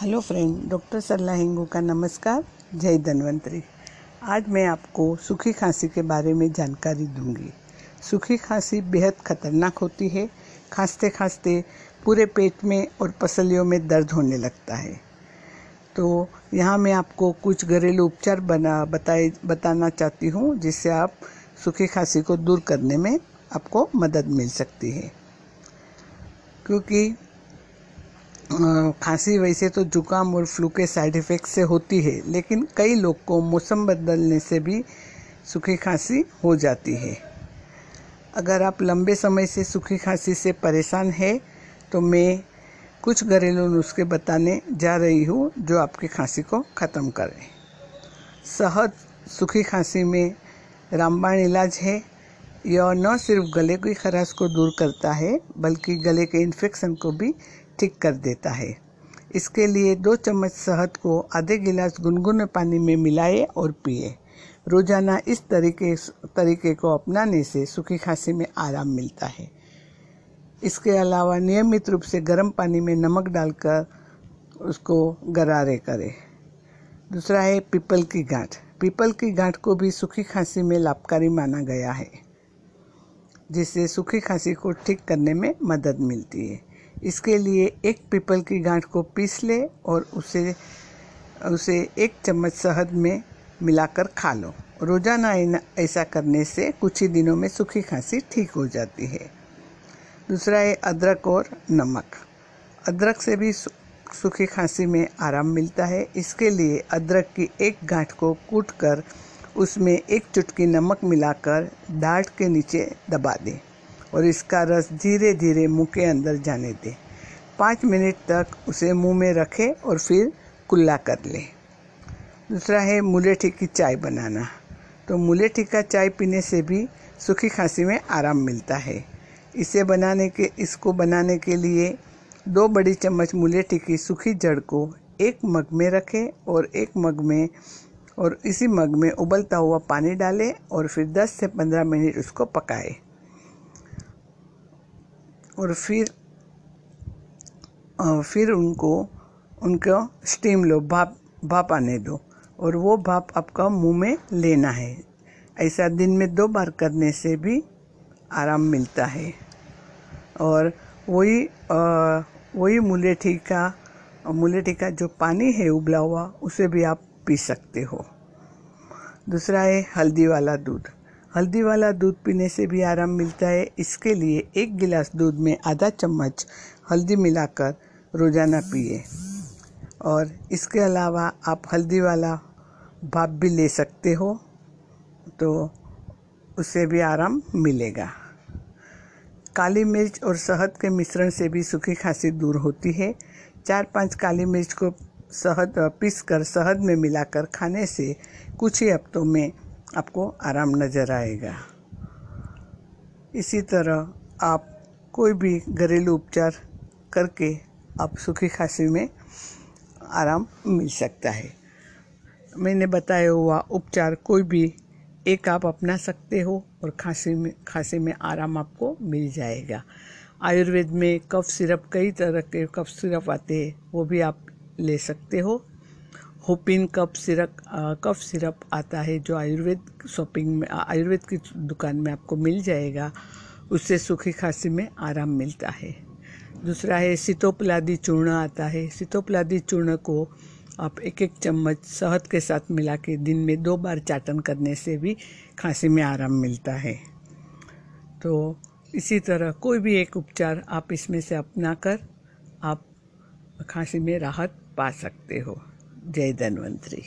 Hello friend, doctor Sarla Hingu का नमस्कार, जय धन्वंतरी। आज मैं आपको सूखी खांसी के बारे में जानकारी दूँगी। सूखी खांसी बेहद खतरनाक होती है खांसते खांसते पूरे पेट में और पसलियों में दर्द होने लगता है। तो यहाँ मैं आपको कुछ घरेलू उपचार बना, बताए, बताना चाहती हूँ, जिससे आप सूखी खांसी को दूर करने में आपको मदद मिल सकती है। क्योंकि खांसी वैसे तो जुकाम और फ्लू के साइड इफ़ेक्ट से होती है, लेकिन कई लोग को मौसम बदलने से भी सूखी खांसी हो जाती है। अगर आप लंबे समय से सूखी खांसी से परेशान हैं तो मैं कुछ घरेलू नुस्खे बताने जा रही हूँ जो आपकी खांसी को ख़त्म करें। शहद सूखी खांसी में रामबाण इलाज है, यह न सिर्फ़ गले की खराश को दूर करता है, बल्कि गले के इन्फेक्शन को भी ठीक कर देता है। इसके लिए दो चम्मच शहद को आधे गिलास गुनगुने पानी में मिलाए और पिए। रोज़ाना इस तरीके तरीके को अपनाने से सूखी खांसी में आराम मिलता है। इसके अलावा नियमित रूप से गर्म पानी में नमक डालकर उसको गरारे करें। दूसरा है पीपल की गांठ। पीपल की गांठ को भी सूखी खांसी में लाभकारी माना गया है, जिससे सूखी खांसी को ठीक करने में मदद मिलती है। इसके लिए एक पीपल की गांठ को पीस ले और उसे उसे एक चम्मच शहद में मिलाकर खा लो। रोज़ाना ऐसा करने से कुछ ही दिनों में सूखी खांसी ठीक हो जाती है। दूसरा है अदरक और नमक। अदरक से भी सूखी खांसी में आराम मिलता है। इसके लिए अदरक की एक गांठ को कूट कर उसमें एक चुटकी नमक मिलाकर दाढ़ के नीचे दबा दें। और इसका रस धीरे धीरे मुँह के अंदर जाने दें। पाँच मिनट तक उसे मुँह में रखें और फिर कुल्ला कर लें। दूसरा है मुलेठी की चाय बनाना। तो मुलेठी का चाय पीने से भी सूखी खांसी में आराम मिलता है। इसे बनाने के, इसको बनाने के लिए दो बड़ी चम्मच मुलेठी की सूखी जड़ को एक मग में रखें और एक मग में, और इसी मग में उबलता हुआ पानी डालें और फिर 10 से 15 मिनट उसको पकाएँ। और फिर फिर उनको उनको स्टीम लो, भाप भाप आने दो। और वो भाप आपका मुँह में लेना है। ऐसा दिन में दो बार करने से भी आराम मिलता है। और वही वही मुलेठी का मुलेठी का जो पानी है उबला हुआ, उसे भी आप पी सकते हो। दूसरा है हल्दी वाला दूध। हल्दी वाला दूध पीने से भी आराम मिलता है। इसके लिए एक गिलास दूध में आधा चम्मच हल्दी मिलाकर रोज़ाना पिए। और इसके अलावा आप हल्दी वाला भाप भी ले सकते हो तो उससे भी आराम मिलेगा। काली मिर्च और शहद के मिश्रण से भी सूखी खांसी दूर होती है। चार पाँच काली मिर्च को शहद पीस कर शहद में मिलाकर खाने से कुछ ही हफ्तों में आपको आराम नज़र आएगा। इसी तरह आप कोई भी घरेलू उपचार करके आप सूखी खांसी में आराम मिल सकता है। मैंने बताया हुआ उपचार कोई भी एक आप अपना सकते हो और खांसी में खांसी में आराम आपको मिल जाएगा। आयुर्वेद में कफ सिरप, कई तरह के कफ सिरप आते हैं, वो भी आप ले सकते हो। होपिन कप सिरप कफ सिरप आता है जो आयुर्वेद शॉपिंग में आयुर्वेद की दुकान में आपको मिल जाएगा। उससे सूखी खांसी में आराम मिलता है। दूसरा है सितोपलादी चूर्ण आता है। सितोपलादी चूर्ण को आप एक एक चम्मच शहद के साथ मिला के दिन में दो बार चाटन करने से भी खांसी में आराम मिलता है। तो इसी तरह कोई भी एक उपचार आप इसमें से अपना कर आप खांसी में राहत पा सकते हो। जय धन्वंतरी।